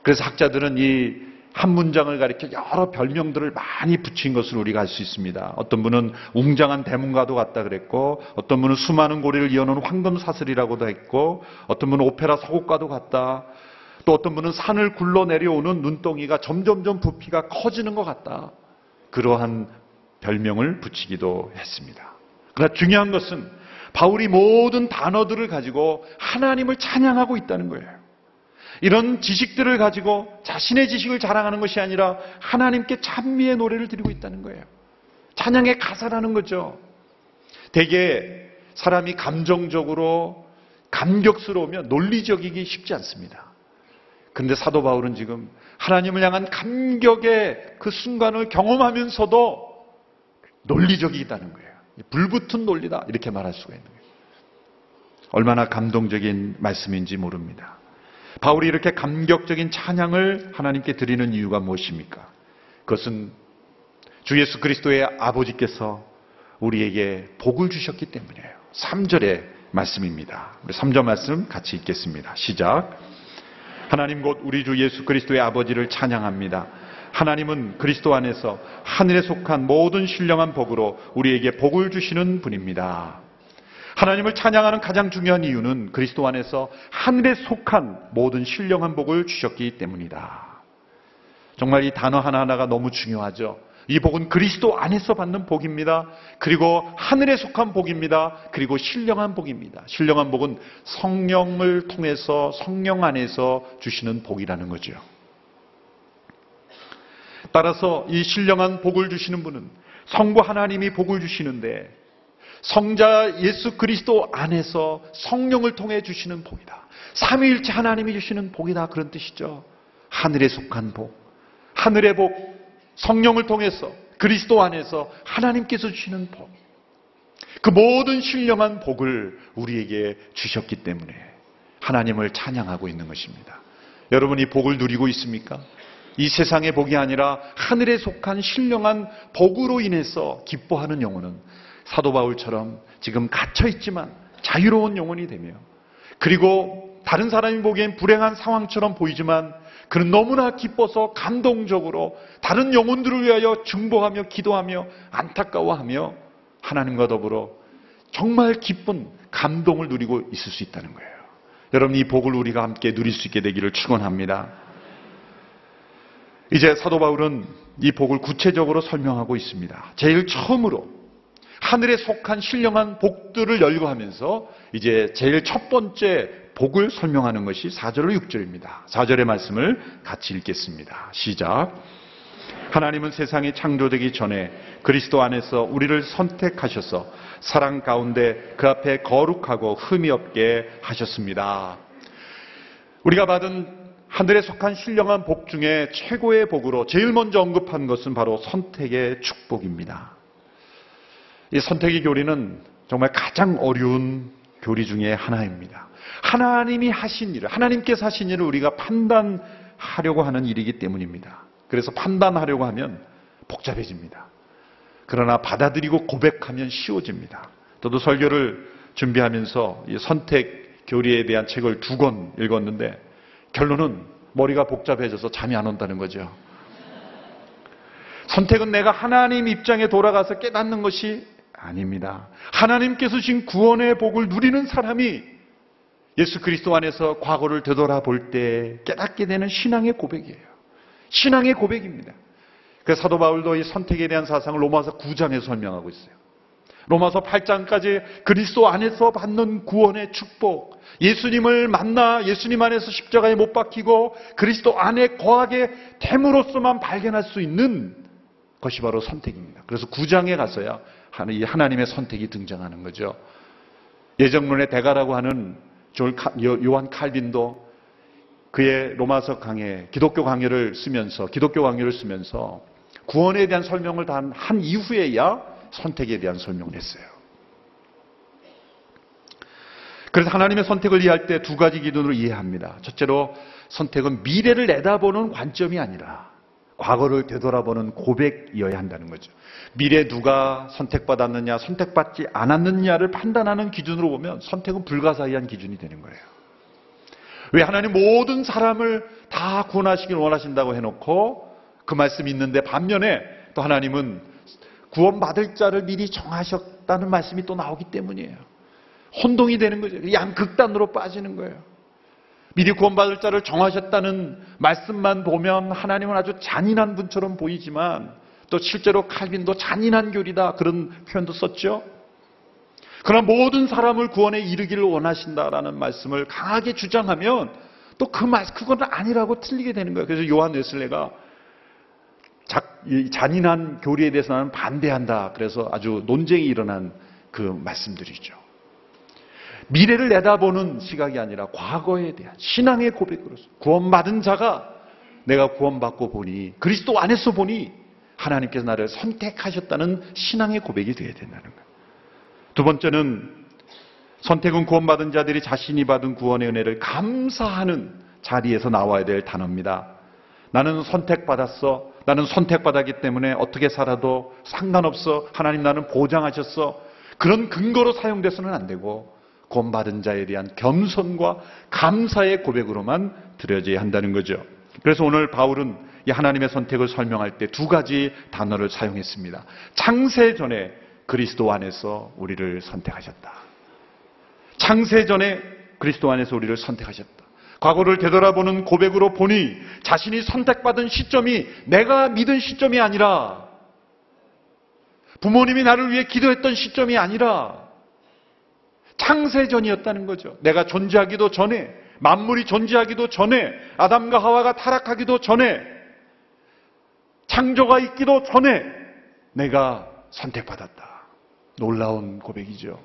그래서 학자들은 이 한 문장을 가리켜 여러 별명들을 많이 붙인 것을 우리가 알 수 있습니다. 어떤 분은 웅장한 대문가도 같다 그랬고, 어떤 분은 수많은 고리를 이어놓은 황금 사슬이라고도 했고, 어떤 분은 오페라 서곡과도 같다. 또 어떤 분은 산을 굴러 내려오는 눈덩이가 점점점 부피가 커지는 것 같다. 그러한 별명을 붙이기도 했습니다. 그러나 중요한 것은 바울이 모든 단어들을 가지고 하나님을 찬양하고 있다는 거예요. 이런 지식들을 가지고 자신의 지식을 자랑하는 것이 아니라 하나님께 찬미의 노래를 드리고 있다는 거예요. 찬양의 가사라는 거죠. 대개 사람이 감정적으로 감격스러우면 논리적이기 쉽지 않습니다. 근데 사도 바울은 지금 하나님을 향한 감격의 그 순간을 경험하면서도 논리적이다는 거예요. 불붙은 논리다. 이렇게 말할 수가 있는 거예요. 얼마나 감동적인 말씀인지 모릅니다. 바울이 이렇게 감격적인 찬양을 하나님께 드리는 이유가 무엇입니까? 그것은 주 예수 그리스도의 아버지께서 우리에게 복을 주셨기 때문이에요. 3절의 말씀입니다. 우리 3절 말씀 같이 읽겠습니다. 시작. 하나님 곧 우리 주 예수 그리스도의 아버지를 찬양합니다. 하나님은 그리스도 안에서 하늘에 속한 모든 신령한 복으로 우리에게 복을 주시는 분입니다. 하나님을 찬양하는 가장 중요한 이유는 그리스도 안에서 하늘에 속한 모든 신령한 복을 주셨기 때문이다. 정말 이 단어 하나하나가 너무 중요하죠. 이 복은 그리스도 안에서 받는 복입니다. 그리고 하늘에 속한 복입니다. 그리고 신령한 복입니다. 신령한 복은 성령을 통해서 성령 안에서 주시는 복이라는 거죠. 따라서 이 신령한 복을 주시는 분은 성부 하나님이 복을 주시는데 성자 예수 그리스도 안에서 성령을 통해 주시는 복이다. 삼위일체 하나님이 주시는 복이다. 그런 뜻이죠. 하늘에 속한 복. 하늘의 복. 성령을 통해서 그리스도 안에서 하나님께서 주시는 복. 그 모든 신령한 복을 우리에게 주셨기 때문에 하나님을 찬양하고 있는 것입니다. 여러분 이 복을 누리고 있습니까? 이 세상의 복이 아니라 하늘에 속한 신령한 복으로 인해서 기뻐하는 영혼은 사도 바울처럼 지금 갇혀 있지만 자유로운 영혼이 되며 그리고 다른 사람이 보기엔 불행한 상황처럼 보이지만 그는 너무나 기뻐서 감동적으로 다른 영혼들을 위하여 중보하며 기도하며 안타까워하며 하나님과 더불어 정말 기쁜 감동을 누리고 있을 수 있다는 거예요. 여러분 이 복을 우리가 함께 누릴 수 있게 되기를 축원합니다. 이제 사도 바울은 이 복을 구체적으로 설명하고 있습니다. 제일 처음으로 하늘에 속한 신령한 복들을 열거하면서 이제 제일 첫 번째 복을 설명하는 것이 4절로 6절입니다. 4절의 말씀을 같이 읽겠습니다. 시작. 하나님은 세상이 창조되기 전에 그리스도 안에서 우리를 선택하셔서 사랑 가운데 그 앞에 거룩하고 흠이 없게 하셨습니다. 우리가 받은 하늘에 속한 신령한 복 중에 최고의 복으로 제일 먼저 언급한 것은 바로 선택의 축복입니다. 이 선택의 교리는 정말 가장 어려운 교리 중에 하나입니다. 하나님이 하신 일을, 하나님께서 하신 일을 우리가 판단하려고 하는 일이기 때문입니다. 그래서 판단하려고 하면 복잡해집니다. 그러나 받아들이고 고백하면 쉬워집니다. 저도 설교를 준비하면서 선택 교리에 대한 책을 두 권 읽었는데 결론은 머리가 복잡해져서 잠이 안 온다는 거죠. 선택은 내가 하나님 입장에 돌아가서 깨닫는 것이 아닙니다. 하나님께서 주신 구원의 복을 누리는 사람이 예수 그리스도 안에서 과거를 되돌아볼 때 깨닫게 되는 신앙의 고백이에요. 신앙의 고백입니다. 그 사도 바울도 이 선택에 대한 사상을 로마서 9장에 설명하고 있어요. 로마서 8장까지 그리스도 안에서 받는 구원의 축복, 예수님을 만나 예수님 안에서 십자가에 못 박히고 그리스도 안에 거하게 됨으로써만 발견할 수 있는 것이 바로 선택입니다. 그래서 9장에 가서야 하나님의 선택이 등장하는 거죠. 예정론의 대가라고 하는 요한 칼빈도 그의 로마서 강해, 기독교 강의를 쓰면서, 기독교 강의를 쓰면서 구원에 대한 설명을 다한 이후에야 선택에 대한 설명을 했어요. 그래서 하나님의 선택을 이해할 때 두 가지 기준으로 이해합니다. 첫째로 선택은 미래를 내다보는 관점이 아니라 과거를 되돌아보는 고백이어야 한다는 거죠. 미래 누가 선택받았느냐, 선택받지 않았느냐를 판단하는 기준으로 보면 선택은 불가사의한 기준이 되는 거예요. 왜 하나님 모든 사람을 다 구원하시길 원하신다고 해놓고 그 말씀이 있는데 반면에 또 하나님은 구원받을 자를 미리 정하셨다는 말씀이 또 나오기 때문이에요. 혼동이 되는 거죠. 양극단으로 빠지는 거예요. 미리 구원받을 자를 정하셨다는 말씀만 보면 하나님은 아주 잔인한 분처럼 보이지만 또 실제로 칼빈도 잔인한 교리다 그런 표현도 썼죠. 그러나 모든 사람을 구원에 이르기를 원하신다라는 말씀을 강하게 주장하면 또 그 말, 그건 아니라고 틀리게 되는 거예요. 그래서 요한 웨슬레가 잔인한 교리에 대해서 나는 반대한다. 그래서 아주 논쟁이 일어난 그 말씀들이죠. 미래를 내다보는 시각이 아니라 과거에 대한 신앙의 고백으로서 구원받은 자가 내가 구원받고 보니 그리스도 안에서 보니 하나님께서 나를 선택하셨다는 신앙의 고백이 되어야 된다는 거예요. 두 번째는 선택은 구원받은 자들이 자신이 받은 구원의 은혜를 감사하는 자리에서 나와야 될 단어입니다. 나는 선택받았어. 나는 선택받았기 때문에 어떻게 살아도 상관없어. 하나님 나는 보장하셨어. 그런 근거로 사용돼서는 안 되고 구원받은 자에 대한 겸손과 감사의 고백으로만 드려져야 한다는 거죠. 그래서 오늘 바울은 이 하나님의 선택을 설명할 때 두 가지 단어를 사용했습니다. 창세 전에 그리스도 안에서 우리를 선택하셨다. 창세 전에 그리스도 안에서 우리를 선택하셨다. 과거를 되돌아보는 고백으로 보니 자신이 선택받은 시점이 내가 믿은 시점이 아니라 부모님이 나를 위해 기도했던 시점이 아니라 창세전이었다는 거죠. 내가 존재하기도 전에 만물이 존재하기도 전에 아담과 하와가 타락하기도 전에 창조가 있기도 전에 내가 선택받았다. 놀라운 고백이죠.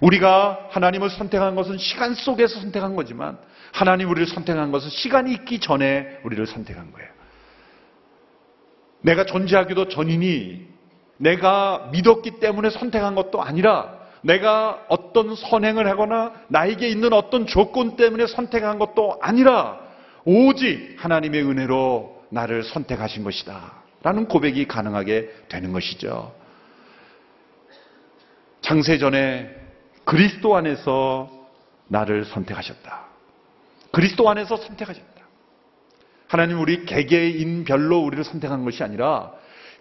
우리가 하나님을 선택한 것은 시간 속에서 선택한 거지만 하나님 우리를 선택한 것은 시간이 있기 전에 우리를 선택한 거예요. 내가 존재하기도 전이니 내가 믿었기 때문에 선택한 것도 아니라 내가 어떤 선행을 하거나 나에게 있는 어떤 조건 때문에 선택한 것도 아니라 오직 하나님의 은혜로 나를 선택하신 것이다. 라는 고백이 가능하게 되는 것이죠. 창세전에 그리스도 안에서 나를 선택하셨다. 그리스도 안에서 선택하셨다. 하나님 우리 개개인별로 우리를 선택한 것이 아니라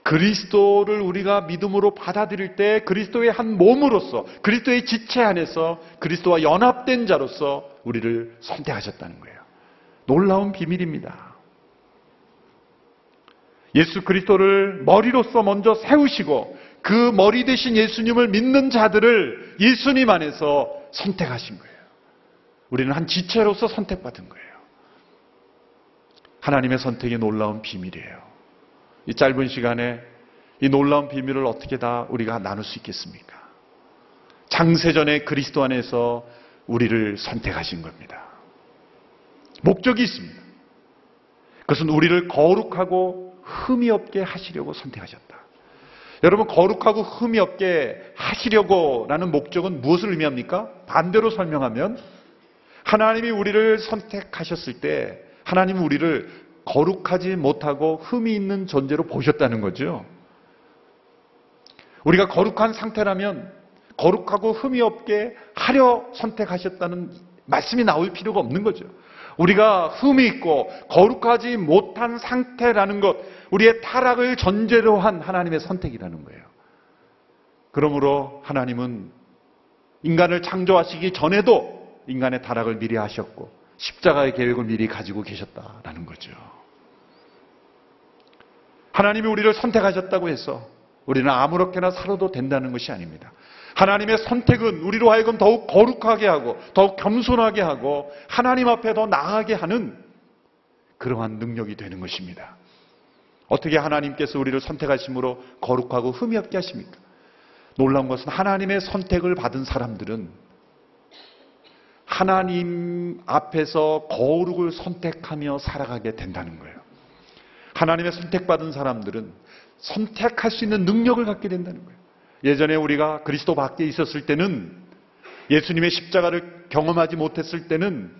그리스도를 우리가 믿음으로 받아들일 때 그리스도의 한 몸으로서 그리스도의 지체 안에서 그리스도와 연합된 자로서 우리를 선택하셨다는 거예요. 놀라운 비밀입니다. 예수 그리스도를 머리로서 먼저 세우시고 그 머리 대신 예수님을 믿는 자들을 예수님 안에서 선택하신 거예요. 우리는 한 지체로서 선택받은 거예요. 하나님의 선택이 놀라운 비밀이에요. 이 짧은 시간에 이 놀라운 비밀을 어떻게 다 우리가 나눌 수 있겠습니까? 장세전에 그리스도 안에서 우리를 선택하신 겁니다. 목적이 있습니다. 그것은 우리를 거룩하고 흠이 없게 하시려고 선택하셨다. 여러분, 거룩하고 흠이 없게 하시려고 라는 목적은 무엇을 의미합니까? 반대로 설명하면 하나님이 우리를 선택하셨을 때 하나님은 우리를 거룩하지 못하고 흠이 있는 존재로 보셨다는 거죠. 우리가 거룩한 상태라면 거룩하고 흠이 없게 하려 선택하셨다는 말씀이 나올 필요가 없는 거죠. 우리가 흠이 있고 거룩하지 못한 상태라는 것, 우리의 타락을 전제로 한 하나님의 선택이라는 거예요. 그러므로 하나님은 인간을 창조하시기 전에도 인간의 타락을 미리 하셨고 십자가의 계획을 미리 가지고 계셨다라는 거죠. 하나님이 우리를 선택하셨다고 해서 우리는 아무렇게나 살아도 된다는 것이 아닙니다. 하나님의 선택은 우리로 하여금 더욱 거룩하게 하고 더욱 겸손하게 하고 하나님 앞에 더 나아가게 하는 그러한 능력이 되는 것입니다. 어떻게 하나님께서 우리를 선택하심으로 거룩하고 흠이 없게 하십니까? 놀라운 것은 하나님의 선택을 받은 사람들은 하나님 앞에서 거룩을 선택하며 살아가게 된다는 거예요. 하나님의 선택받은 사람들은 선택할 수 있는 능력을 갖게 된다는 거예요. 예전에 우리가 그리스도 밖에 있었을 때는 예수님의 십자가를 경험하지 못했을 때는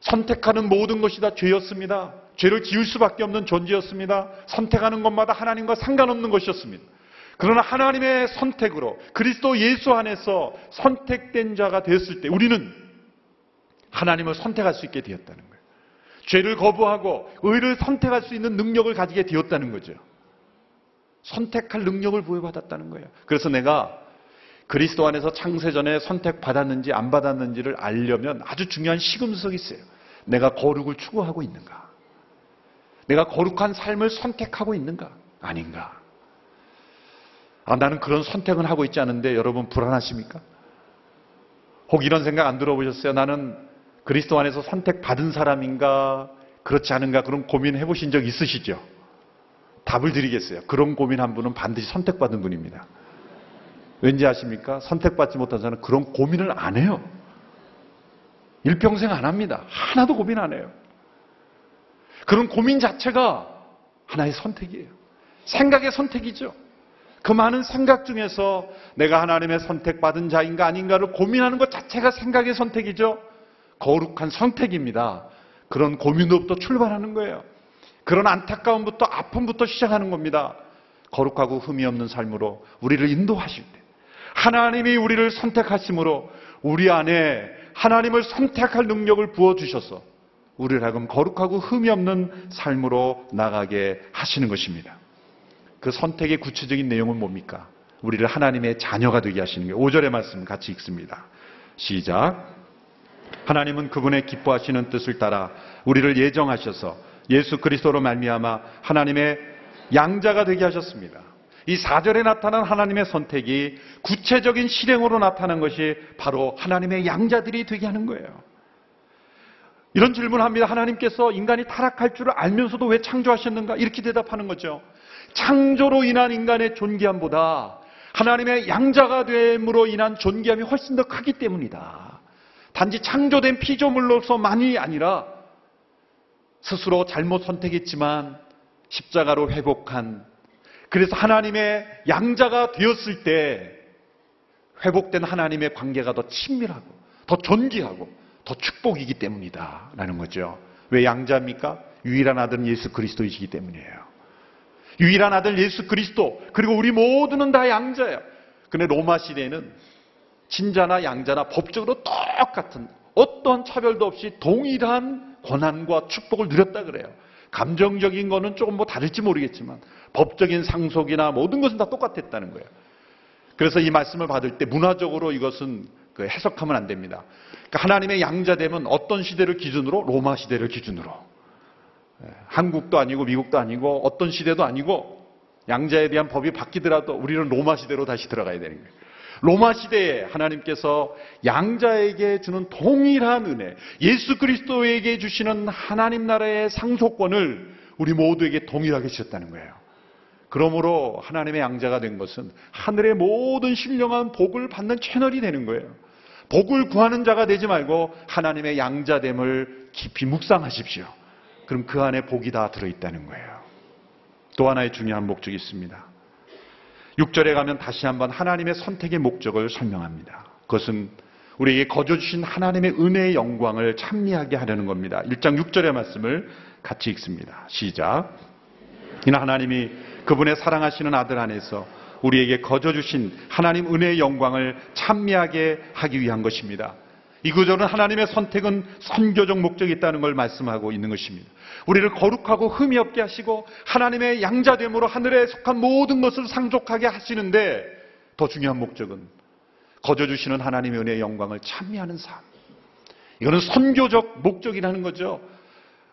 선택하는 모든 것이 다 죄였습니다. 죄를 지을 수밖에 없는 존재였습니다. 선택하는 것마다 하나님과 상관없는 것이었습니다. 그러나 하나님의 선택으로 그리스도 예수 안에서 선택된 자가 되었을 때 우리는 하나님을 선택할 수 있게 되었다는 거예요. 죄를 거부하고 의를 선택할 수 있는 능력을 가지게 되었다는 거죠. 선택할 능력을 부여받았다는 거예요. 그래서 내가 그리스도 안에서 창세전에 선택받았는지 안 받았는지를 알려면 아주 중요한 시금석이 있어요. 내가 거룩을 추구하고 있는가? 내가 거룩한 삶을 선택하고 있는가? 아닌가? 아, 나는 그런 선택은 하고 있지 않은데 여러분 불안하십니까? 혹 이런 생각 안 들어보셨어요? 나는 그리스도 안에서 선택받은 사람인가? 그렇지 않은가? 그런 고민해 보신 적 있으시죠? 답을 드리겠어요. 그런 고민 한 분은 반드시 선택받은 분입니다. 왠지 아십니까? 선택받지 못한 사람은 그런 고민을 안 해요. 일평생 안 합니다. 하나도 고민 안 해요. 그런 고민 자체가 하나의 선택이에요. 생각의 선택이죠. 그 많은 생각 중에서 내가 하나님의 선택받은 자인가 아닌가를 고민하는 것 자체가 생각의 선택이죠. 거룩한 선택입니다. 그런 고민으로부터 출발하는 거예요. 그런 안타까움부터 아픔부터 시작하는 겁니다. 거룩하고 흠이 없는 삶으로 우리를 인도하실 때 하나님이 우리를 선택하심으로 우리 안에 하나님을 선택할 능력을 부어 주셔서 우리를 하여금 거룩하고 흠이 없는 삶으로 나가게 하시는 것입니다. 그 선택의 구체적인 내용은 뭡니까? 우리를 하나님의 자녀가 되게 하시는 게 5절의 말씀 같이 읽습니다. 시작. 하나님은 그분의 기뻐하시는 뜻을 따라 우리를 예정하셔서 예수 그리스도로 말미암아 하나님의 양자가 되게 하셨습니다. 이 4절에 나타난 하나님의 선택이 구체적인 실행으로 나타난 것이 바로 하나님의 양자들이 되게 하는 거예요. 이런 질문을 합니다. 하나님께서 인간이 타락할 줄을 알면서도 왜 창조하셨는가? 이렇게 대답하는 거죠. 창조로 인한 인간의 존귀함보다 하나님의 양자가 됨으로 인한 존귀함이 훨씬 더 크기 때문이다. 단지 창조된 피조물로서만이 아니라 스스로 잘못 선택했지만 십자가로 회복한 그래서 하나님의 양자가 되었을 때 회복된 하나님의 관계가 더 친밀하고 더 존귀하고 더 축복이기 때문이다. 라는 거죠. 왜 양자입니까? 유일한 아들은 예수 그리스도이시기 때문이에요. 유일한 아들 예수 그리스도 그리고 우리 모두는 다 양자예요. 근데 로마 시대에는 친자나 양자나 법적으로 똑같은 어떤 차별도 없이 동일한 권한과 축복을 누렸다 그래요. 감정적인 거는 조금 뭐 다를지 모르겠지만 법적인 상속이나 모든 것은 다 똑같았다는 거예요. 그래서 이 말씀을 받을 때 문화적으로 이것은 그 해석하면 안 됩니다. 그러니까 하나님의 양자됨은 어떤 시대를 기준으로? 로마 시대를 기준으로. 예, 한국도 아니고 미국도 아니고 어떤 시대도 아니고 양자에 대한 법이 바뀌더라도 우리는 로마 시대로 다시 들어가야 되는 거예요. 로마 시대에 하나님께서 양자에게 주는 동일한 은혜, 예수 그리스도에게 주시는 하나님 나라의 상속권을 우리 모두에게 동일하게 주셨다는 거예요. 그러므로 하나님의 양자가 된 것은 하늘의 모든 신령한 복을 받는 채널이 되는 거예요. 복을 구하는 자가 되지 말고 하나님의 양자됨을 깊이 묵상하십시오. 그럼 그 안에 복이 다 들어있다는 거예요. 또 하나의 중요한 목적이 있습니다. 6절에 가면 다시 한번 하나님의 선택의 목적을 설명합니다. 그것은 우리에게 거저 주신 하나님의 은혜의 영광을 찬미하게 하려는 겁니다. 1장 6절의 말씀을 같이 읽습니다. 시작. 이는 하나님이 그분의 사랑하시는 아들 안에서 우리에게 거저 주신 하나님 은혜의 영광을 찬미하게 하기 위한 것입니다. 이 구절은 하나님의 선택은 선교적 목적이 있다는 걸 말씀하고 있는 것입니다. 우리를 거룩하고 흠이 없게 하시고 하나님의 양자됨으로 하늘에 속한 모든 것을 상족하게 하시는데 더 중요한 목적은 거저주시는 하나님의 은혜의 영광을 찬미하는 삶. 이거는 선교적 목적이라는 거죠.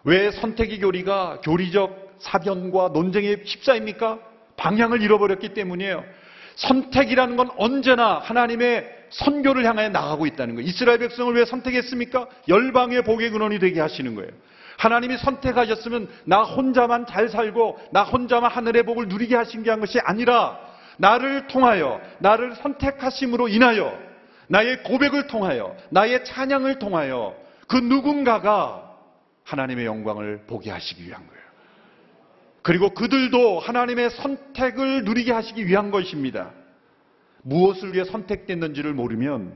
왜 선택의 교리가 교리적 사변과 논쟁에 십사입니까? 방향을 잃어버렸기 때문이에요. 선택이라는 건 언제나 하나님의 선교를 향해 나가고 있다는 거예요. 이스라엘 백성을 왜 선택했습니까? 열방의 복의 근원이 되게 하시는 거예요. 하나님이 선택하셨으면 나 혼자만 잘 살고 나 혼자만 하늘의 복을 누리게 하신 게 한 것이 아니라 나를 통하여 나를 선택하심으로 인하여 나의 고백을 통하여 나의 찬양을 통하여 그 누군가가 하나님의 영광을 보게 하시기 위한 거예요. 그리고 그들도 하나님의 선택을 누리게 하시기 위한 것입니다. 무엇을 위해 선택됐는지를 모르면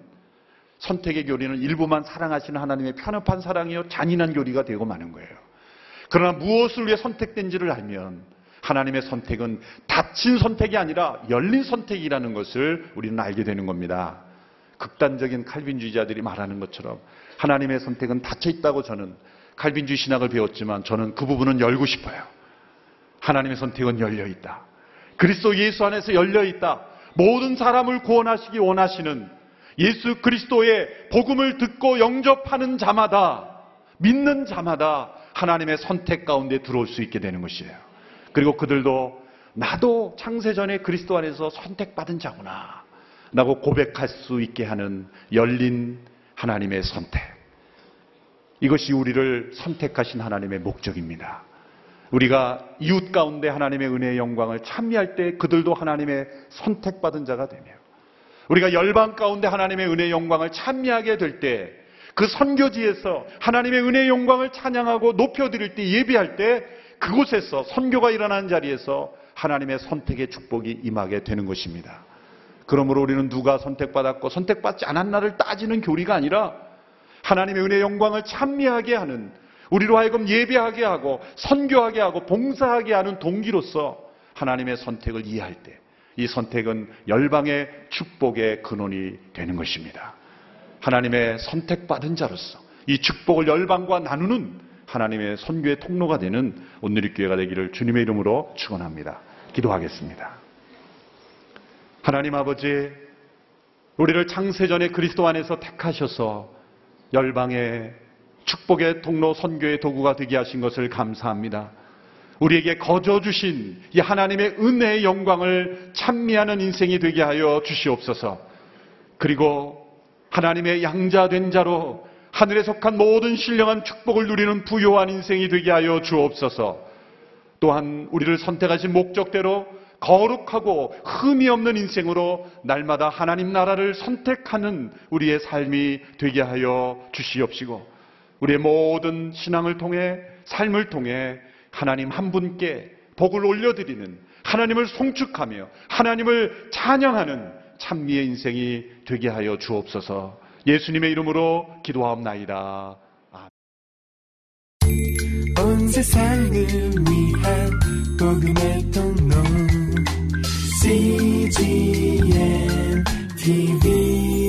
선택의 교리는 일부만 사랑하시는 하나님의 편협한 사랑이요 잔인한 교리가 되고 마는 거예요. 그러나 무엇을 위해 선택된지를 알면 하나님의 선택은 닫힌 선택이 아니라 열린 선택이라는 것을 우리는 알게 되는 겁니다. 극단적인 칼빈주의자들이 말하는 것처럼 하나님의 선택은 닫혀 있다고 저는 칼빈주의 신학을 배웠지만 저는 그 부분은 열고 싶어요. 하나님의 선택은 열려 있다. 그리스도 예수 안에서 열려 있다. 모든 사람을 구원하시기 원하시는 예수 그리스도의 복음을 듣고 영접하는 자마다 믿는 자마다 하나님의 선택 가운데 들어올 수 있게 되는 것이에요. 그리고 그들도 나도 창세전에 그리스도 안에서 선택받은 자구나 라고 고백할 수 있게 하는 열린 하나님의 선택. 이것이 우리를 선택하신 하나님의 목적입니다. 우리가 이웃 가운데 하나님의 은혜의 영광을 찬미할 때 그들도 하나님의 선택받은 자가 되며 우리가 열방 가운데 하나님의 은혜 영광을 찬미하게 될 때, 그 선교지에서 하나님의 은혜 영광을 찬양하고 높여드릴 때, 예배할 때, 그곳에서 선교가 일어나는 자리에서 하나님의 선택의 축복이 임하게 되는 것입니다. 그러므로 우리는 누가 선택받았고 선택받지 않았나를 따지는 교리가 아니라 하나님의 은혜 영광을 찬미하게 하는 우리로 하여금 예배하게 하고 선교하게 하고 봉사하게 하는 동기로서 하나님의 선택을 이해할 때 이 선택은 열방의 축복의 근원이 되는 것입니다. 하나님의 선택받은 자로서 이 축복을 열방과 나누는 하나님의 선교의 통로가 되는 오늘의 교회가 되기를 주님의 이름으로 축원합니다. 기도하겠습니다. 하나님 아버지, 우리를 창세전에 그리스도 안에서 택하셔서 열방의 축복의 통로 선교의 도구가 되게 하신 것을 감사합니다. 우리에게 거저 주신 이 하나님의 은혜의 영광을 찬미하는 인생이 되게 하여 주시옵소서. 그리고 하나님의 양자 된 자로 하늘에 속한 모든 신령한 축복을 누리는 부요한 인생이 되게 하여 주옵소서. 또한 우리를 선택하신 목적대로 거룩하고 흠이 없는 인생으로 날마다 하나님 나라를 선택하는 우리의 삶이 되게 하여 주시옵시고 우리의 모든 신앙을 통해 삶을 통해 하나님 한 분께 복을 올려드리는 하나님을 송축하며 하나님을 찬양하는 찬미의 인생이 되게 하여 주옵소서. 예수님의 이름으로 기도하옵나이다. 온 세상을 위한 복음의 통로 CGM TV